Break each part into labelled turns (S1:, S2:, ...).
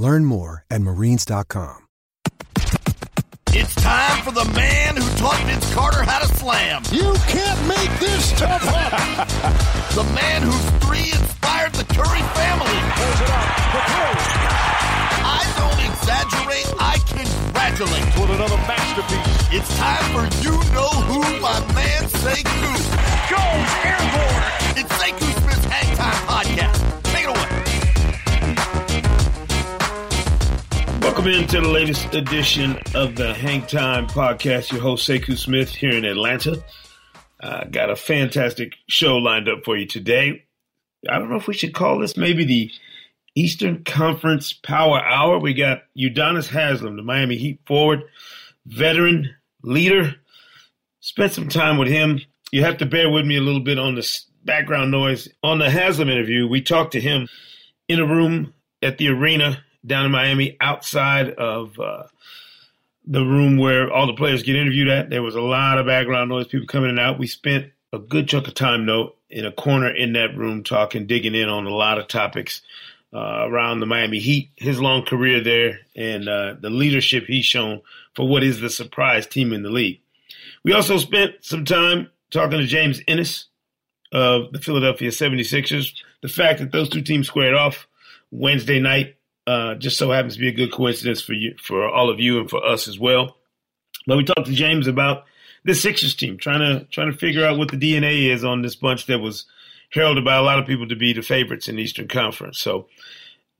S1: Learn more at marines.com.
S2: It's time for the man who taught Vince Carter how to slam.
S3: You can't make this stuff up.
S2: the man whose three inspired the Curry family.
S3: Pulls it up for three.
S2: I don't exaggerate, I congratulate.
S3: With another masterpiece.
S2: It's time for You Know Who, my man Sekou.
S3: Goes airborne.
S2: It's Sekou Smith's Hang Time Podcast.
S4: Welcome into the latest edition of the Hang Time Podcast. Your host, Sekou Smith, here in Atlanta. Uh, got a fantastic show lined up for you today. I don't know if we should call this maybe the Eastern Conference Power Hour. We got Udonis Haslem, the Miami Heat forward, veteran leader. Spent some time with him. You have to bear with me a little bit on the background noise. On the Haslem interview, we talked to him in a room at the arena down in Miami, outside of uh, the room where all the players get interviewed at. There was a lot of background noise, people coming in and out. We spent a good chunk of time, though, in a corner in that room, talking, digging in on a lot of topics uh, around the Miami Heat, his long career there, and uh, the leadership he's shown for what is the surprise team in the league. We also spent some time talking to James Ennis of the Philadelphia 76ers. The fact that those two teams squared off Wednesday night uh, just so happens to be a good coincidence for you, for all of you, and for us as well. But we talked to James about the Sixers team, trying to trying to figure out what the DNA is on this bunch that was heralded by a lot of people to be the favorites in the Eastern Conference. So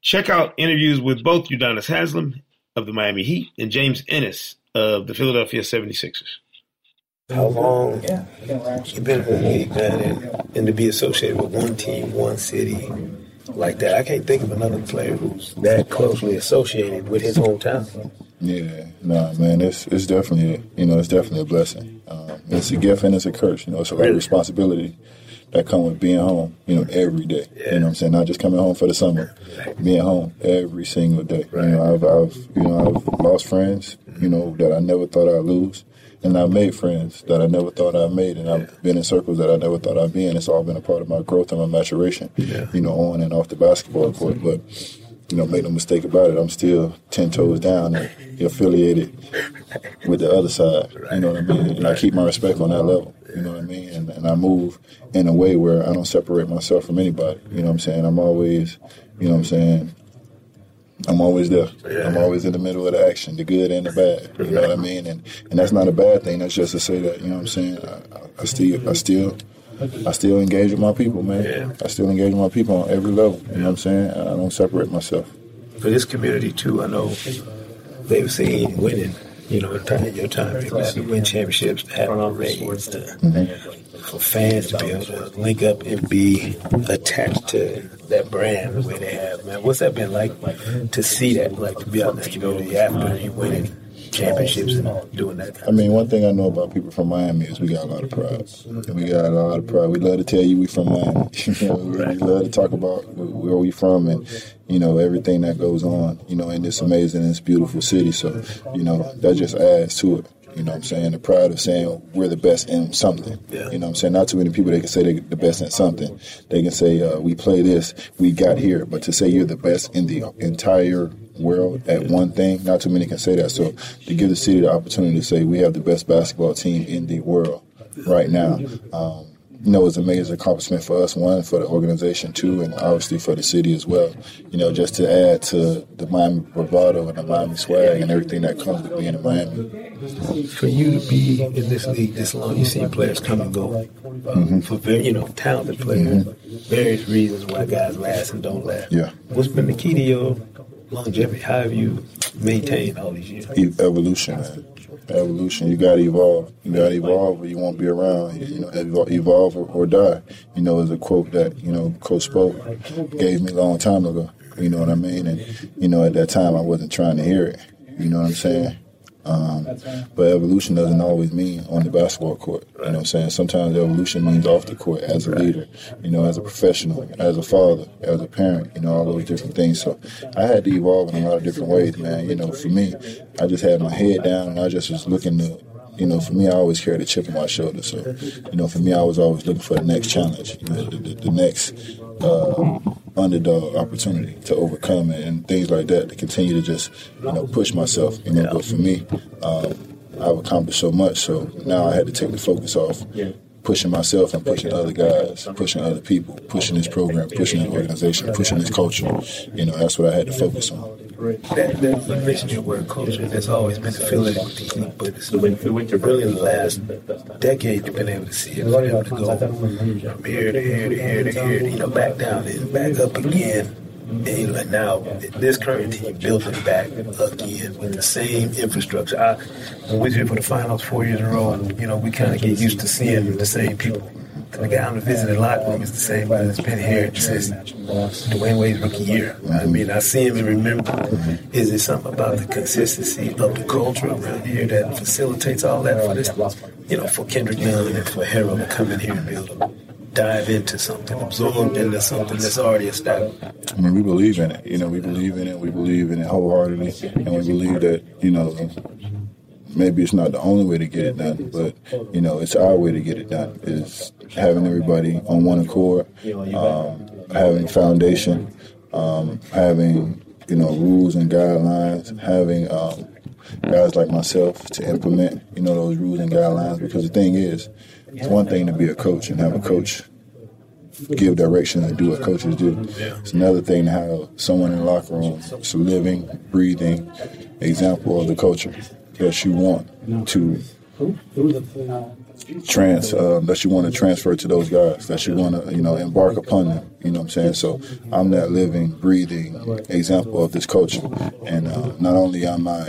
S4: check out interviews with both Udonis Haslem of the Miami Heat and James Ennis of the Philadelphia 76ers.
S5: How long you been in the league, man, and, and to be associated with one team, one city like that, I can't think of another player who's that closely associated with his hometown.
S6: Yeah, nah, man, it's it's definitely you know it's definitely a blessing. Um, it's a gift and it's a curse. You know, it's a of responsibility that come with being home. You know, every day. You know, what I'm saying not just coming home for the summer, being home every single day. You know, I've, I've you know I've lost friends. You know that I never thought I'd lose. And I've made friends that I never thought I'd made, and I've been in circles that I never thought I'd be in. It's all been a part of my growth and my maturation, you know, on and off the basketball court. But you know, make no mistake about it, I'm still ten toes down and affiliated with the other side. You know what I mean? And I keep my respect on that level. You know what I mean? And, and I move in a way where I don't separate myself from anybody. You know what I'm saying? I'm always, you know what I'm saying? I'm always there. I'm always in the middle of the action, the good and the bad. You know what I mean? And and that's not a bad thing. That's just to say that you know what I'm saying. I, I, I still, I still, I still engage with my people, man. I still engage with my people on every level. You know what I'm saying? I don't separate myself.
S5: For this community too, I know they've seen winning. You know, in time, your time, people to win championships, to have parades, to, mm-hmm. For fans to be able to link up and be attached to that brand the way they have. Man, what's that been like to see that, like to be out in this community after you winning championships and doing that?
S6: I mean, one thing I know about people from Miami is we got a lot of pride. And we got a lot of pride. We love to tell you we from Miami. you know, we really love to talk about where we from and you know everything that goes on. You know, in this amazing, this beautiful city. So, you know, that just adds to it. You know what I'm saying? The pride of saying we're the best in something. You know what I'm saying? Not too many people, they can say they're the best in something. They can say, uh, we play this, we got here. But to say you're the best in the entire world at one thing, not too many can say that. So to give the city the opportunity to say we have the best basketball team in the world right now, um, you know, it was a major accomplishment for us, one, for the organization, two, and obviously for the city as well. You know, just to add to the Miami bravado and the Miami swag and everything that comes with being in Miami.
S5: For you to be in this league this long, you've seen players come and go.
S6: Mm-hmm.
S5: For very, you know, talented players, various reasons why guys last and don't last.
S6: Yeah.
S5: What's been the key to your longevity? How have you maintained all these years?
S6: Evolution, man. Evolution. You got to evolve. You got to evolve, or you won't be around. You know, evol- evolve or, or die. You know, is a quote that you know Coach Spo gave me a long time ago. You know what I mean? And you know, at that time, I wasn't trying to hear it. You know what I'm saying? Um, but evolution doesn't always mean on the basketball court. You know what I'm saying? Sometimes evolution means off the court as a leader, you know, as a professional, as a father, as a parent, you know, all those different things. So I had to evolve in a lot of different ways, man. You know, for me, I just had my head down and I just was looking to you know, for me, I always carried a chip on my shoulder. So, you know, for me, I was always looking for the next challenge, you know, the, the, the next uh, underdog opportunity to overcome it and things like that to continue to just, you know, push myself. You know, but for me, um, I've accomplished so much. So now I had to take the focus off pushing myself and pushing other guys, pushing other people, pushing this program, pushing the organization, pushing this culture. You know, that's what I had to focus on.
S5: That, that mentioned your word culture. That's always been affiliated with the league, but it's really the last decade you've been able to see it. Been able to go from here to here to here to here, you know, back down and back up again. And now this current team built it back again with the same infrastructure. I was here for the finals four years in a row, and you know we kind of get used to seeing the same people. The guy I'm visiting locker room is the same guy that's been here since Dwyane Wade's rookie year. I mean, I see him and remember. Is it something about the consistency of the culture around here that facilitates all that for this, you know, for Kendrick Nunn and for Harold to come in here and be able to dive into something, absorb into something that's already established?
S6: I mean, we believe in it. You know, we believe in it. We believe in it wholeheartedly, and we believe that you know maybe it's not the only way to get it done, but you know, it's our way to get it done. Is having everybody on one accord, um, having a foundation, um, having you know rules and guidelines, having um, guys like myself to implement you know those rules and guidelines. Because the thing is, it's one thing to be a coach and have a coach give direction and do what coaches do. It's another thing to have someone in the locker room, it's a living, breathing example of the culture that you want to trans uh, that you want to transfer to those guys that you want to you know embark upon them you know what i'm saying so i'm that living breathing example of this culture and uh, not only am i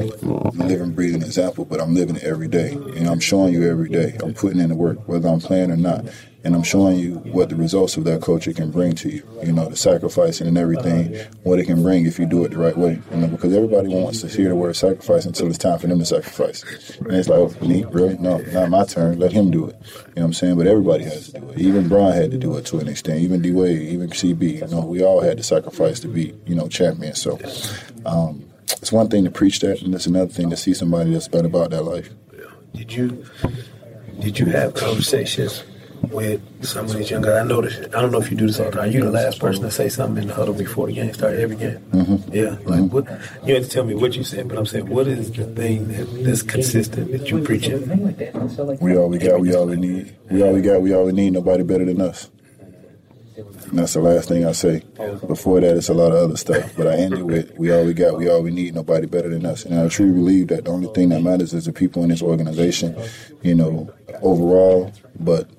S6: living breathing example but i'm living it every day and i'm showing you every day i'm putting in the work whether i'm playing or not and I'm showing you what the results of that culture can bring to you. You know, the sacrificing and everything, what it can bring if you do it the right way. You know, because everybody wants to hear the word sacrifice until it's time for them to sacrifice. And it's like, oh, me, really? No, not my turn. Let him do it. You know what I'm saying? But everybody has to do it. Even Bron had to do it to an extent. Even D Wade, even CB. You know, we all had to sacrifice to be, you know, champions. So um, it's one thing to preach that, and it's another thing to see somebody that's been about that life.
S5: Did you did you have conversations with some of these young guys? I noticed. I don't know if you do this all the time. You're the last person to say something in the huddle before the game started. Every game.
S6: Mm-hmm.
S5: Yeah. Like what? You have to tell me what you said, but I'm saying what is the thing that, that's consistent that you preaching?
S6: We all we got, we all we need. We all we got, we all we need. Nobody better than us. And that's the last thing I say. Before that, it's a lot of other stuff. But I end it with, we all we got, we all we need, nobody better than us. And I truly believe that the only thing that matters is the people in this organization, you know, overall, but,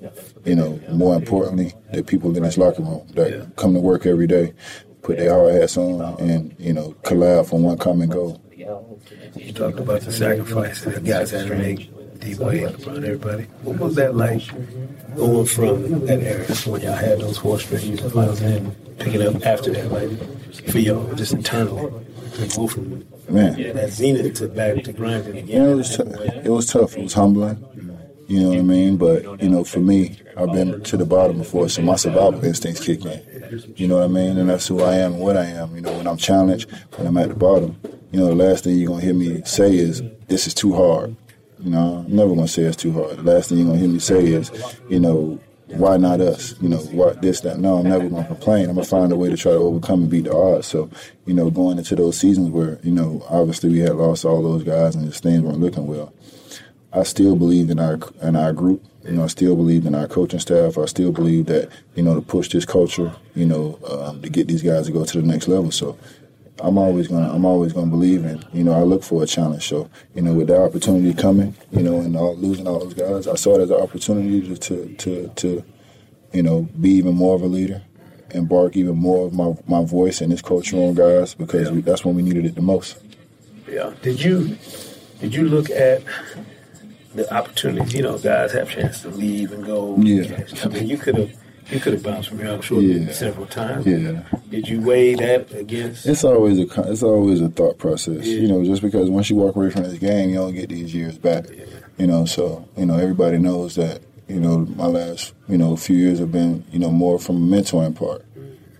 S6: you know, more importantly, the people in this locker room that come to work every day, put their hard hats on, and, you know, collab for one common goal.
S5: You talked about the sacrifice that the guys had to make. D Wade, LeBron, everybody. What was that like going from that era when y'all had those four straight years of finals and picking up after that, like for y'all, just internally, to move from
S6: Man.
S5: that zenith to back to grinding again?
S6: Yeah, it was t- it was tough. It was humbling. You know what I mean? But you know, for me, I've been to the bottom before, so my survival instincts kick in. You know what I mean? And that's who I am and what I am. You know, when I'm challenged, when I'm at the bottom, you know, the last thing you're gonna hear me say is, "This is too hard." You know, I'm never gonna say it's too hard. The last thing you're gonna hear me say is, you know, why not us? You know, why this, that? No, I'm never gonna complain. I'm gonna find a way to try to overcome and beat the odds. So, you know, going into those seasons where, you know, obviously we had lost all those guys and just things weren't looking well. I still believe in our in our group. You know, I still believe in our coaching staff. I still believe that you know to push this culture. You know, um, to get these guys to go to the next level. So. I'm always gonna I'm always gonna believe in you know I look for a challenge so you know with the opportunity coming you know and all, losing all those guys I saw it as an opportunity to, to to you know be even more of a leader embark even more of my, my voice and this culture on guys because we, that's when we needed it the most.
S5: Yeah. Did you did you look at the opportunities? You know, guys have chance to leave and go.
S6: Yeah.
S5: I mean, you could have you could have bounced from here. I'm sure
S6: Yeah.
S5: several times.
S6: Yeah.
S5: Did you weigh that against?
S6: It's always a it's always a thought process,
S5: Yeah.
S6: you know. Just because once you walk away from this game, you don't get these years back, you know. So you know, everybody knows that you know my last you know few years have been you know more from a mentoring part.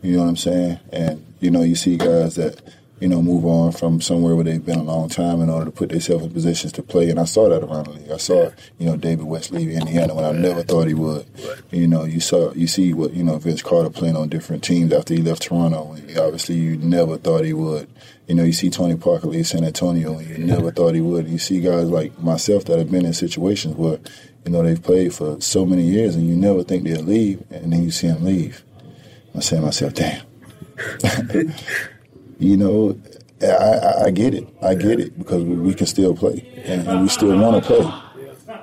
S6: You know what I'm saying? And you know, you see guys that you know move on from somewhere where they've been a long time in order to put themselves in positions to play. And I saw that around the league. I saw you know David West leave Indiana when I never thought he would. You know, you saw you see what you know Vince Carter playing on different teams after he left Toronto. And obviously, you never thought he would. You know, you see Tony Parker leave San Antonio, and you never thought he would. You see guys like myself that have been in situations where you know they've played for so many years, and you never think they'll leave, and then you see them leave. I say to myself, damn. you know, I, I, I get it. I get it because we, we can still play and, and we still want to play.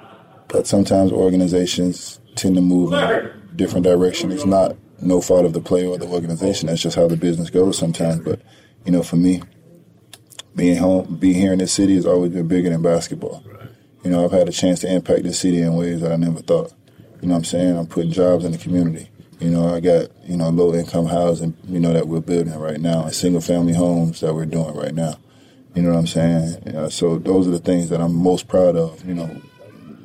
S6: But sometimes organizations tend to move in a different direction. It's not no fault of the player or the organization. That's just how the business goes sometimes. But you know, for me, being home, being here in this city has always been bigger than basketball. You know, I've had a chance to impact this city in ways that I never thought. You know what I'm saying? I'm putting jobs in the community. You know, I got, you know, low income housing, you know, that we're building right now and single family homes that we're doing right now. You know what I'm saying? So those are the things that I'm most proud of, you know,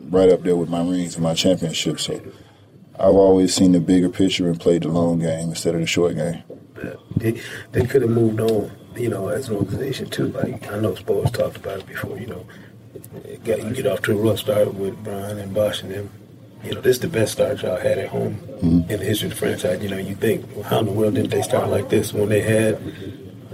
S6: right up there with my rings and my championships. So I've always seen the bigger picture and played the long game instead of the short game.
S5: They, they could have moved on, you know, as an organization too. Like I know sports talked about it before. You know, you get off to a rough start with Bron and Bosh and them. You know, this is the best start y'all had at home mm-hmm. in the history of the franchise. You know, you think, well, how in the world didn't they start like this when they had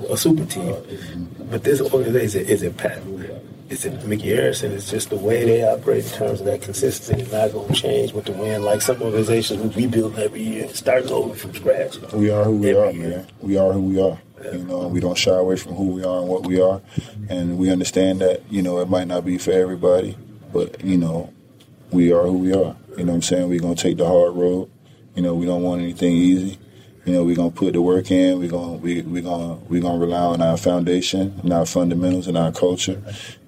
S5: a super team? Mm-hmm. But this organization is a pattern. It's a Micky Arison. It's just the way they operate in terms of that consistency. It's not going to change with the win. Like some organizations, we rebuild every year, start over from scratch.
S6: We are who we
S5: Every
S6: are,
S5: year.
S6: man. We are who we are. You know, we don't shy away from who we are and what we are, and we understand that you know it might not be for everybody, but you know, we are who we are. You know what I'm saying? We're gonna take the hard road. You know, we don't want anything easy. You know, we're gonna put the work in. We're gonna we we gonna we gonna rely on our foundation and our fundamentals and our culture,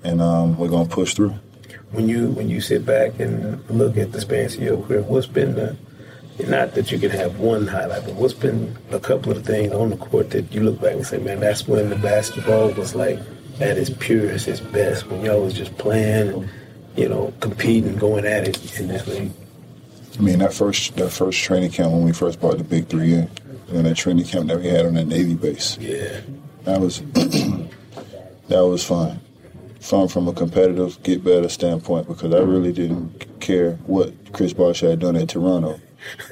S6: and um, we're gonna push through.
S5: when you when you sit back and look at the span of your career, what's been the not that you can have one highlight, but what's been a couple of things on the court that you look back and say, man, that's when the basketball was like at its purest, its best, when y'all was just playing, you know, competing, going at it in this league.
S6: I mean, that first that first training camp when we first brought the big three in, and that training camp that we had on that Navy base.
S5: Yeah,
S6: That was that was fun. Fun from a competitive get better standpoint because I really didn't care what Chris Bosh had done at Toronto.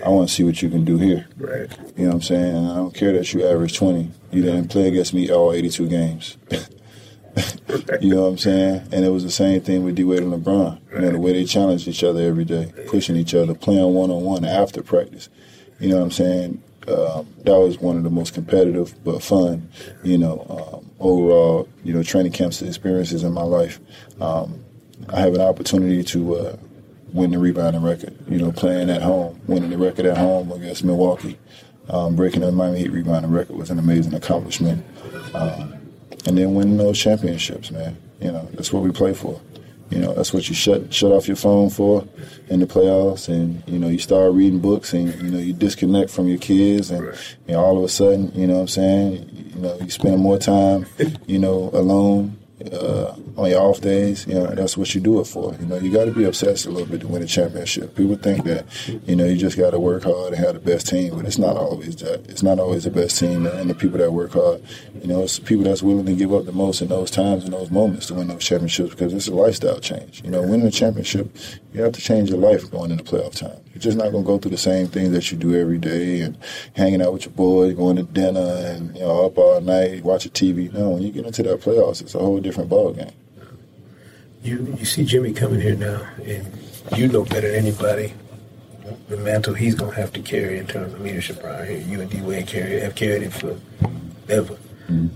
S6: I want to see what you can do here.
S5: right.
S6: You know what I'm saying? I don't care that you average 20. You didn't play against me all 82 games. you know what I'm saying? And it was the same thing with D Wade and LeBron. You know, the way they challenged each other every day, pushing each other, playing one on one after practice. You know what I'm saying? Um, that was one of the most competitive but fun, you know, um, overall, you know, training camps experiences in my life. Um, I have an opportunity to uh, win the rebounding record. You know, playing at home, winning the record at home against Milwaukee, um, breaking the Miami Heat rebounding record was an amazing accomplishment. Um, and then winning those championships, man. You know, that's what we play for. You know, that's what you shut shut off your phone for in the playoffs, and you know, you start reading books, and you know, you disconnect from your kids, and you know, all of a sudden, you know, what I'm saying, you know, you spend more time, you know, alone uh, on your off days. You know, that's what you do it for. You know, you got to be obsessed a little bit to win a championship. People think that you know you just got to work hard and have the best team, but it's not always that. It's not always the best team and the people that work hard. You know, it's people that's willing to give up the most in those times and those moments to win those championships because it's a lifestyle change. You know, winning a championship, you have to change your life going into playoff time. You're just not going to go through the same things that you do every day and hanging out with your boys, going to dinner, and you know, up all night watching TV. No, when you get into that playoffs, it's a whole different ball game.
S5: you you see Jimmy coming here now, and you know better than anybody the mantle he's gonna have to carry in terms of leadership around here. You and D Wade carry have carried it for ever. Mm-hmm.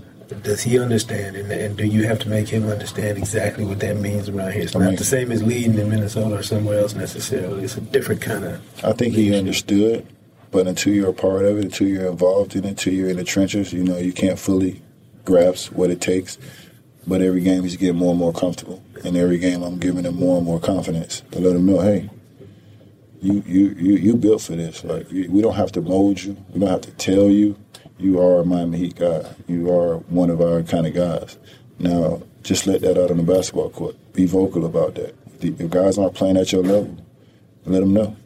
S5: Does he understand, and, and, do you have to make him understand exactly what that means around here? It's I not mean, the same as leading in Minnesota or somewhere else necessarily. It's a different kind of.
S6: I think leadership. he understood, but until you're a part of it, until you're involved in it, until you're in the trenches, you know, you can't fully grasp what it takes. But every game he's getting more and more comfortable, and every game I'm giving him more and more confidence to let him know, hey, you you you you built for this. Like you, we don't have to mold you. We don't have to tell you. You are a Miami Heat guy. You are one of our kind of guys. Now, just let that out on the basketball court. Be vocal about that. If guys aren't playing at your level, let them know,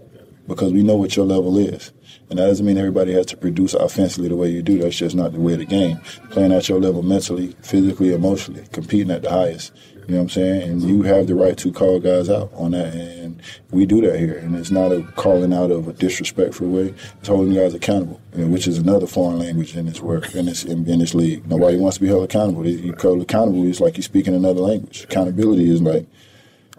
S6: because we know what your level is. And that doesn't mean everybody has to produce offensively the way you do. That's just not the way of the game. Playing at your level mentally, physically, emotionally, competing at the highest. You know what I'm saying? And you have the right to call guys out on that. And we do that here. And it's not a calling out of a disrespectful way. It's holding guys accountable, which is another foreign language in this work, in this, in, this league. Nobody wants to be held accountable. You call accountable is like you speak in another language. Accountability is like,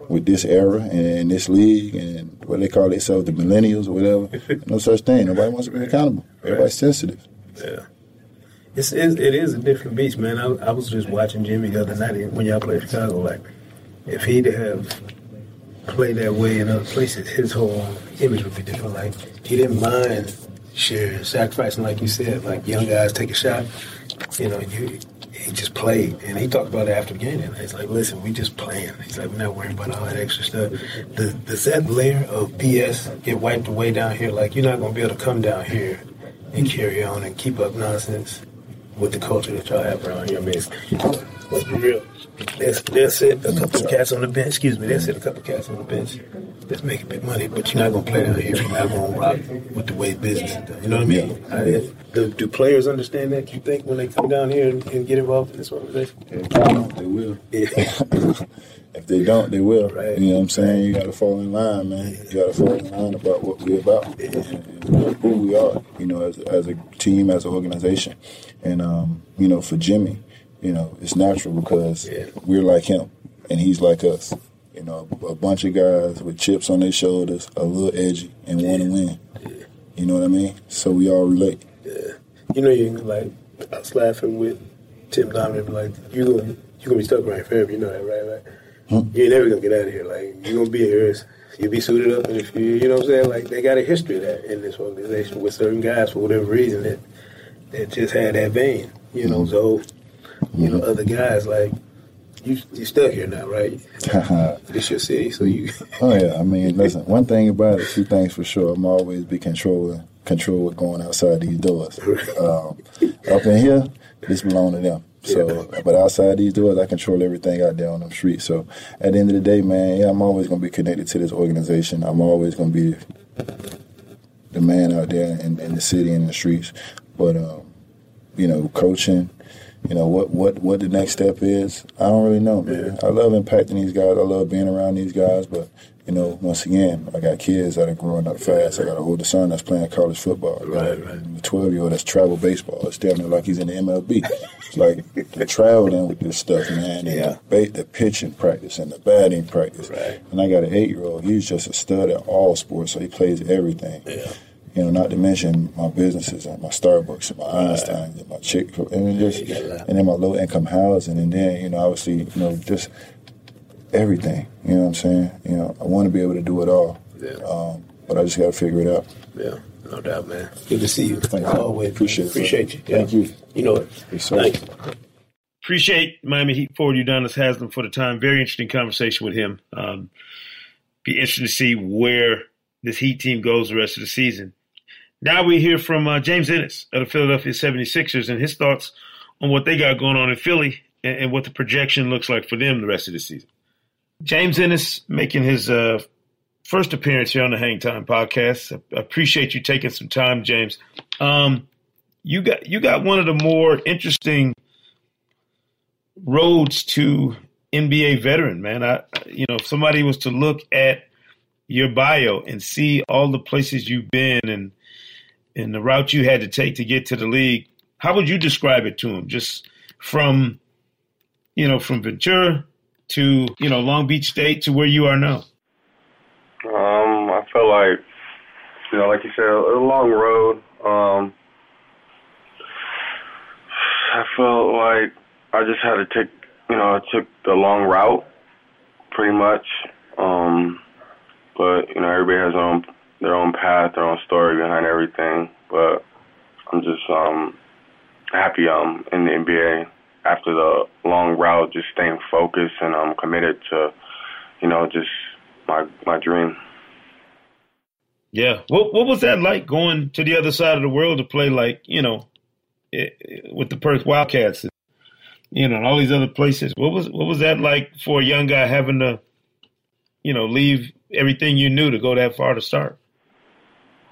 S6: with this era and this league and what they call themselves, the millennials or whatever. no such thing. Nobody wants to be accountable. Everybody's sensitive.
S5: Yeah. It's, it is a different beast, man. I, I, was just watching Jimmy the other night when y'all played Chicago. Like, if he'd have played that way in other places, his whole image would be different. Like, he didn't mind sharing, sacrificing, like you said. Like, young guys take a shot. You know, you he just played. And he talked about it after the game. And he's like, listen, we just playing. He's like, we're not worrying about all that extra stuff. Does, does that layer of BS get wiped away down here? Like, you're not going to be able to come down here and carry on and keep up nonsense with the culture that y'all have around here. I mean, let's be real. There's sit a couple of cats on the bench. Excuse me. There's sit a couple of cats on the bench that's making big money, but you're not gonna play down here. You're not gonna rock with the way business is done. You know what I mean? I, do, do, players understand that? You think when they come down here and, and get involved in this organization?
S6: they will. Yeah. if they don't, they will. Right. You know what I'm saying? You got to fall in line, man. You got to fall in line about what we're about and, and who we are. You know, as, as a team, as an organization, and um, you know, for Jimmy you know, it's natural because yeah. we're like him and he's like us. You know, a bunch of guys with chips on their shoulders, a little edgy, and yeah. want to win. Yeah. You know what I mean? So we all relate.
S5: Yeah. You know, you like I was laughing with Tim Donovan, like you gonna you gonna be stuck around forever. You know that, right? Like hmm? you ain't never gonna get out of here. Like you're gonna be here. You'll be suited up, and if you, you know what I'm saying, like they got a history of that in this organization with certain guys for whatever reason that that just had that vein. You know, mm-hmm. so you know, other guys like you you stuck here now, right? it's your city, so you.
S6: oh yeah, I mean, listen. One thing about it, two things for sure. I'm always be controlling control what's going outside these doors. Um, up in here, this belong to them. So, yeah. but outside these doors, I control everything out there on the street. So, at the end of the day, man, yeah, I'm always gonna be connected to this organization. I'm always gonna be the man out there in, in the city and the streets. But um, you know, coaching you know what what what the next step is. I don't really know, man. I love impacting these guys. I love being around these guys, but you know, once again, I got kids that are growing up fast. I got an older son that's playing college football.
S5: Right, right.
S6: A twelve year old that's travel baseball. It's damn near like he's in the MLB. it's like the traveling with this stuff, man. And yeah. the, the pitching practice and the batting practice.
S5: Right.
S6: And I got an eight year old. He's just a stud at all sports, so he plays everything.
S5: Yeah
S6: you know, not to mention my businesses and my Starbucks and my Einstein and my Chick and just and then my low income housing and then you know obviously you know just everything. You know what I'm saying? You know, I want to be able to do it all.
S5: Yeah.
S6: Um, but I just got to figure it out.
S5: Yeah, no doubt, man. Good to see you.
S6: Thank you. Always appreciate
S5: appreciate
S6: you.
S5: Yeah.
S6: Thank you.
S5: You know it. Yes, Thanks.
S4: Appreciate Miami Heat forward Udonis Haslem for the time. Very interesting conversation with him. Um, be interesting to see where this Heat team goes the rest of the season. Now we hear from uh, James Ennis of the Philadelphia 76ers and his thoughts on what they got going on in Philly and, and what the projection looks like for them the rest of the season. James Ennis making his uh, first appearance here on the Hang Time podcast. I appreciate you taking some time, James. Um, you got you got one of the more interesting roads to NBA veteran, man. I you know, if somebody was to look at your bio and see all the places you've been and and the route you had to take to get to the league, how would you describe it to him? Just from, you know, from Ventura to you know Long Beach State to where you are now?
S7: Um, I felt like you know, like you said, a long road. Um, I felt like I just had to take, you know, I took the long route, pretty much. Um, but you know, everybody has their own their own path, their own story behind everything. But I'm just um happy I'm in the NBA after the long route, just staying focused and I'm committed to, you know, just my my dream.
S4: Yeah. What what was that like going to the other side of the world to play like, you know, eh, with the Perth Wildcats, you know, and all these other places? What was what was that like for a young guy having to, you know, leave everything you knew to go that far to start?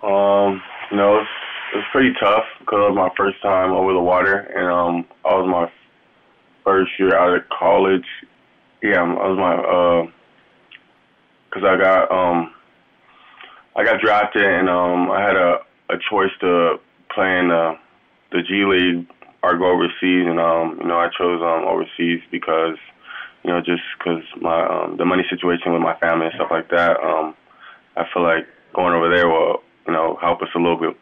S7: Um, you know, it's it's pretty tough because it was my first time over the water, and um, I was my first year out of college. Yeah, I was my uh, cause I got um I got drafted and um, I had a, a choice to play in the, the G League or go overseas. And, um, you know, I chose um, overseas because, you know, just because my um, the money situation with my family and stuff like that. Um, I feel like going over there will, you know, help us a little bit,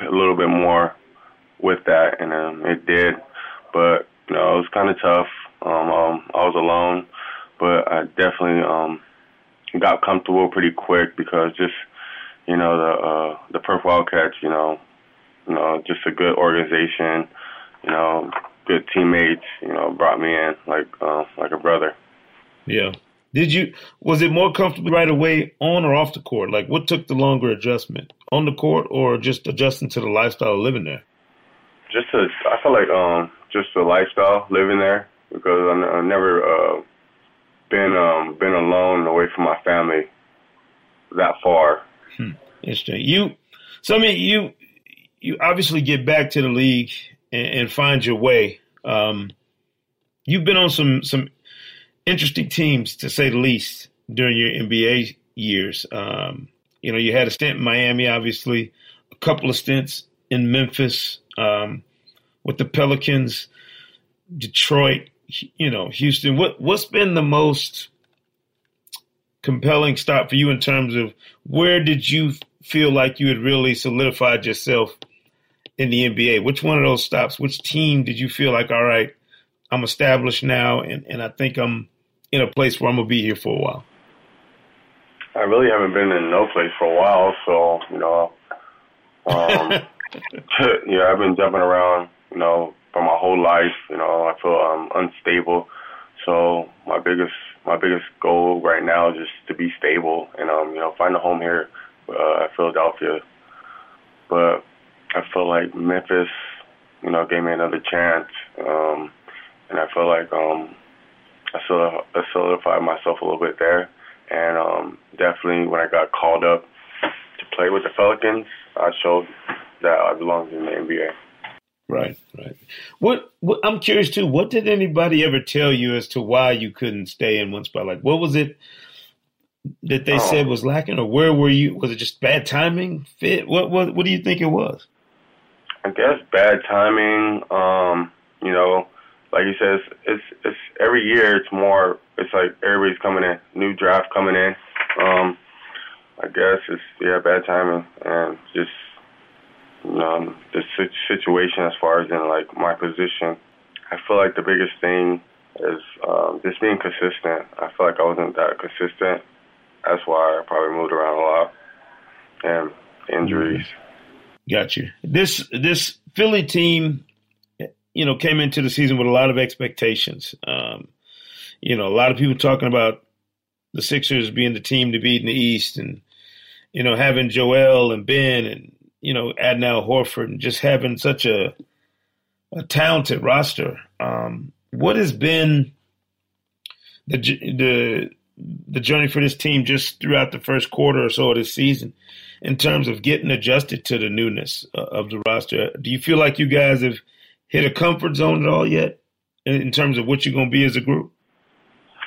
S7: a little bit more with that, and um, it did. But you know, it was kind of tough. Um, um, I was alone, but I definitely um, got comfortable pretty quick because just you know, the uh, the Perth Wildcats, you know, you know, just a good organization, you know, good teammates, you know, brought me in like uh, like a brother.
S4: Yeah. Did you was it more comfortable right away on or off the court? Like what took the longer adjustment? On the court or just adjusting to the lifestyle of living there?
S7: Just a, I feel like um just the lifestyle living there because I, I never uh been um been alone away from my family that far
S4: Hmm. Interesting. You, so I mean, you, you obviously get back to the league and, and find your way. Um, you've been on some some interesting teams to say the least during your NBA years. Um, you know, you had a stint in Miami, obviously, a couple of stints in Memphis um, with the Pelicans, Detroit, you know, Houston. What what's been the most compelling stop for you in terms of where did you feel like you had really solidified yourself in the NBA? Which one of those stops, which team did you feel like, all right, I'm established now and, and I think I'm in a place where I'm going to be here for a while?
S7: I really haven't been in no place for a while, so, you know, um, yeah, I've been jumping around, you know, for my whole life. You know, I feel um, unstable. So my biggest my biggest goal right now is just to be stable and um, you know find a home here uh, at Philadelphia. But I feel like Memphis, you know, gave me another chance, um, and I feel like um, I solidified myself a little bit there. And um, definitely when I got called up to play with the Pelicans, I showed that I belonged in the NBA.
S4: Right, right. What, what, I'm curious too. What did anybody ever tell you as to why you couldn't stay in one spot? Like, what was it that they oh. said was lacking, or where were you? Was it just bad timing, fit? What, what, what do you think it was?
S7: I guess bad timing. Um, you know, like you said, it's, it's, it's every year. It's more. It's like everybody's coming in, new draft coming in. Um, I guess it's yeah, bad timing and just um, the situation as far as in like my position. I feel like the biggest thing is um, just being consistent. I feel like I wasn't that consistent. That's why I probably moved around a lot and injuries.
S4: Got you. This this Philly team, you know, came into the season with a lot of expectations. Um, you know, a lot of people talking about the Sixers being the team to beat in the East, and you know, having Joel and Ben and you know, and Al Horford and just having such a a talented roster. Um, what has been the the the journey for this team just throughout the first quarter or so of this season in terms of getting adjusted to the newness uh, of the roster? Do you feel like you guys have hit a comfort zone at all yet in, terms of what you're going to be as a group?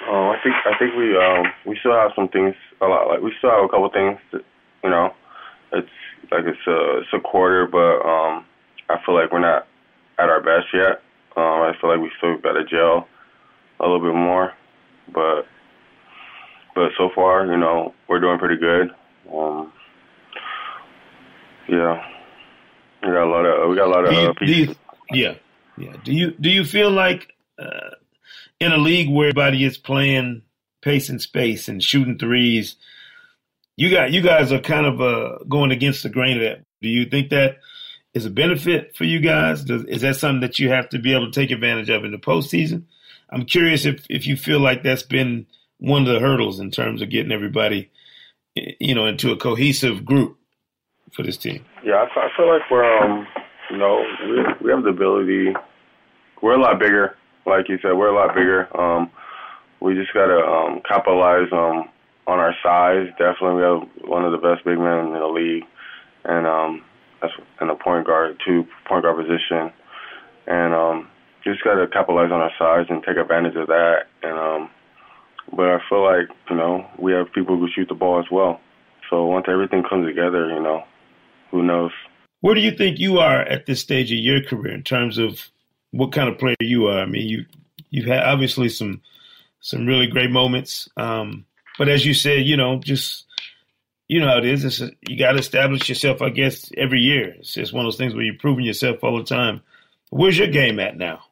S7: Um, I think I think we um, we still have some things a lot like we still have a couple things that you know it's like it's a it's a quarter, but um, I feel like we're not at our best yet. Um, I feel like we still got to gel a little bit more, but but so far, you know, we're doing pretty good. Um, yeah, we got a lot of we got a lot of uh, pieces.
S4: Yeah, yeah. Do you do you feel like uh, in a league where everybody is playing pace and space and shooting threes, you got you guys are kind of uh, going against the grain of that. Do you think that is a benefit for you guys? Does, is that something that you have to be able to take advantage of in the postseason? I'm curious if if you feel like that's been one of the hurdles in terms of getting everybody, you know, into a cohesive group for this team.
S7: Yeah, I, I feel like we're, um, you know, we we have the ability. We're a lot bigger, like you said. We're a lot bigger. Um, we just gotta um, capitalize um, on our size. Definitely, we have one of the best big men in the league, and um, that's in the point guard, two point guard position, and um, just gotta capitalize on our size and take advantage of that. And um, but I feel like you know we have people who shoot the ball as well. So once everything comes together, you know, who knows?
S4: Where do you think you are at this stage of your career in terms of what kind of player you are? I mean, you you've had obviously some some really great moments, um, but as you said, you know, just you know how it is. It's a, you got to establish yourself, I guess, every year. It's just one of those things where you're proving yourself all the time. Where's your game at now?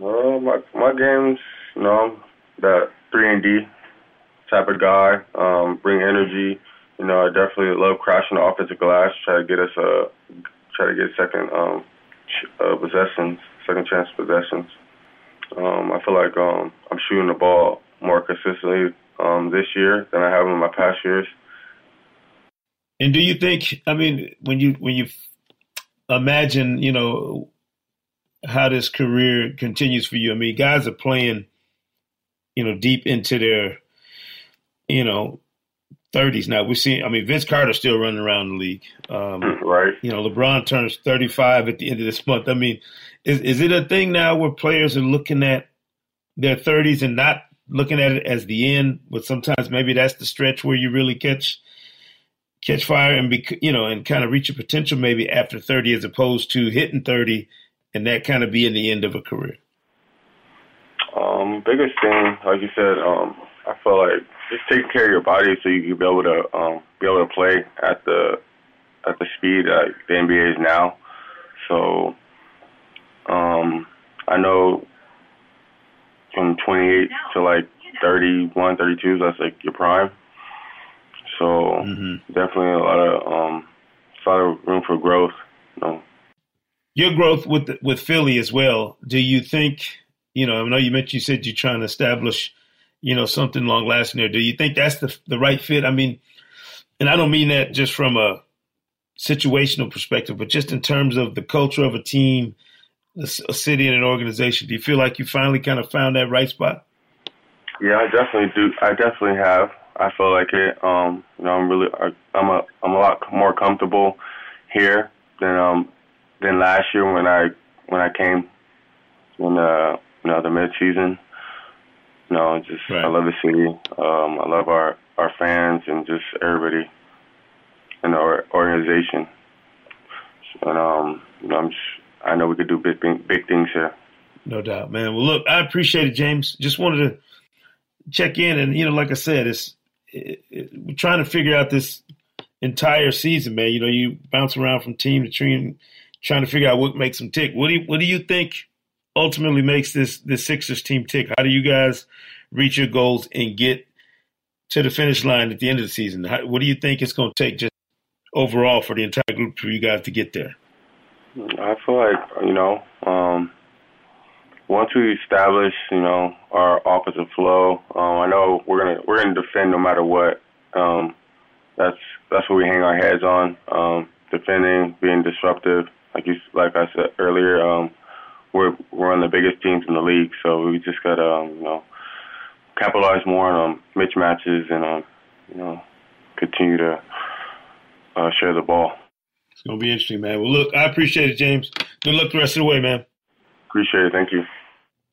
S7: Uh, my my games, you know, that three and D type of guy. Um, bring energy. You know, I definitely love crashing the offensive glass. Try to get us a, try to get second um, uh, possessions, second chance possessions. Um, I feel like um, I'm shooting the ball more consistently um, this year than I have in my past years.
S4: And do you think? I mean, when you when you imagine, you know, how this career continues for you. I mean, guys are playing, you know, deep into their, you know, thirties now. We're seeing. I mean, Vince Carter's still running around the league. Um,
S7: right.
S4: you know, LeBron turns thirty-five at the end of this month. I mean, is is it a thing now where players are looking at their thirties and not looking at it as the end? But sometimes maybe that's the stretch where you really catch catch fire and be you know and kind of reach your potential maybe after 30 as opposed to hitting 30 and that kind of being the end of a career
S7: Um, biggest thing, like you said, um, I feel like just taking care of your body so you can be able to um, be able to play at the at the speed that the NBA is now. So um, I know from 28 to like 31, 32, that's like your prime. So
S4: Mm-hmm.
S7: definitely a lot of um, a lot of room for growth. You know.
S4: your growth with with Philly as well do you think you know I know you mentioned you said you're trying to establish you know something long lasting there do you think that's the the right fit I mean and I don't mean that just from a situational perspective but just in terms of the culture of a team a city and an organization do you feel like you finally kind of found that right spot
S7: Yeah, I definitely do. I definitely have. I feel like it. Um, you know, I'm really, I'm a, I'm a lot more comfortable here than um than last year when I when I came in uh you know the mid season. You know, just I love the city. Um, I love our our fans and just everybody in our organization. And um, I'm just, I know we could do big big things here.
S4: No doubt, man. Well, look, I appreciate it, James. Just wanted to check in, and you know, like I said, it's it, it, we're trying to figure out this entire season, man. You know, you bounce around from team to team, trying to figure out what makes them tick. What do you What do you think ultimately makes this this Sixers team tick? How do you guys reach your goals and get to the finish line at the end of the season? How, what do you think it's going to take just overall for the entire group for you guys to get there?
S7: I feel like you know, um, once we establish, you know, our offensive flow, um, I know we're gonna we're gonna defend no matter what. Um, that's that's what we hang our heads on. Um, defending, being disruptive, like you like I said earlier. Um, we're we're one of the biggest teams in the league, so we just gotta um, you know capitalize more on um, mismatches and um, you know continue to uh, share the ball.
S4: It's going to be interesting, man. Well, look, I appreciate it, James. Good luck the rest of the way, man.
S7: Appreciate it. Thank you.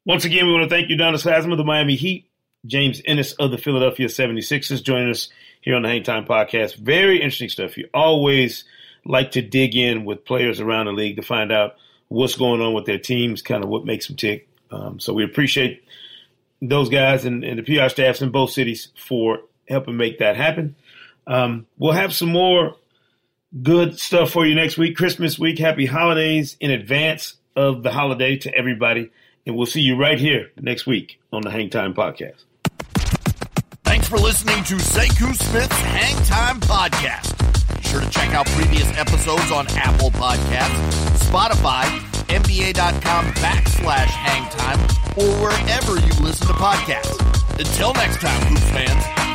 S4: Once again, we want to thank Udonis Haslem of the Miami Heat, James Ennis of the Philadelphia 76ers joining us here on the Hang Time Podcast. Very interesting stuff. You always like to dig in with players around the league to find out what's going on with their teams, kind of what makes them tick. Um, so we appreciate those guys and, and the PR staffs in both cities for helping make that happen. Um, we'll have some more good stuff for you next week, Christmas week. Happy holidays in advance of the holiday to everybody. And we'll see you right here next week on the Hang Time Podcast.
S2: Thanks for listening to Sekou Smith's Hang Time Podcast. Sure to check out previous episodes on Apple Podcasts, Spotify, NBA.com backslash hang time, or wherever you listen to podcasts. Until next time, Hoops fans,